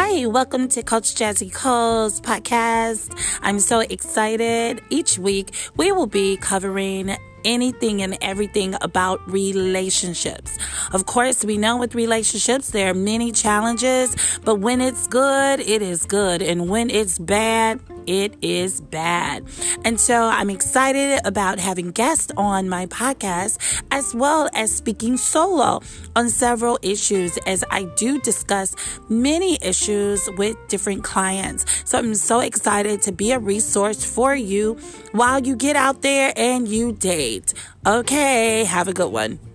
Hi, welcome to Coach Jazzy Cole's podcast. I'm so excited. Each week, we will be covering anything and everything about relationships. Of course, we know with relationships, there are many challenges, but when it's good, it is good. And when it's bad, it is bad. And so I'm excited about having guests on my podcast as well as speaking solo on several issues as I do discuss many issues with different clients. So I'm so excited to be a resource for you while you get out there and you date. Okay, have a good one.